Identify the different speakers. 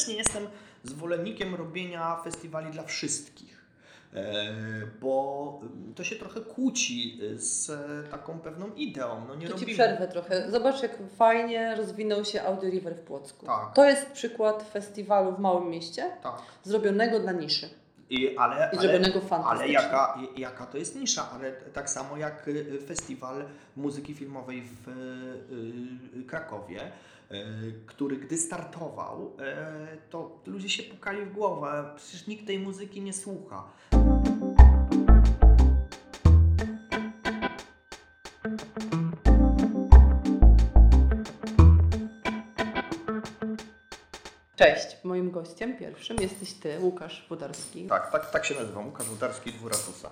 Speaker 1: też nie jestem zwolennikiem robienia festiwali dla wszystkich. E, Bo to się trochę kłóci z taką pewną ideą. No nie
Speaker 2: To Ci
Speaker 1: robimy-
Speaker 2: przerwę trochę. Zobacz, jak fajnie rozwinął się Audio River w Płocku.
Speaker 1: Tak.
Speaker 2: To jest przykład festiwalu w małym mieście,
Speaker 1: Tak.
Speaker 2: zrobionego dla niszy.
Speaker 1: I, ale,
Speaker 2: I
Speaker 1: ale,
Speaker 2: zrobionego
Speaker 1: ale
Speaker 2: fantastycznie.
Speaker 1: jaka, jaka to jest nisza, ale tak samo jak y, festiwal muzyki filmowej w y, Krakowie, który gdy startował, y, to ludzie się pukali w głowę, przecież nikt tej muzyki nie słucha.
Speaker 2: Cześć, moim gościem pierwszym jesteś Ty, Łukasz Wodarski.
Speaker 1: Tak, tak, tak się nazywam, Łukasz Wudarski, Dwór Ratusa.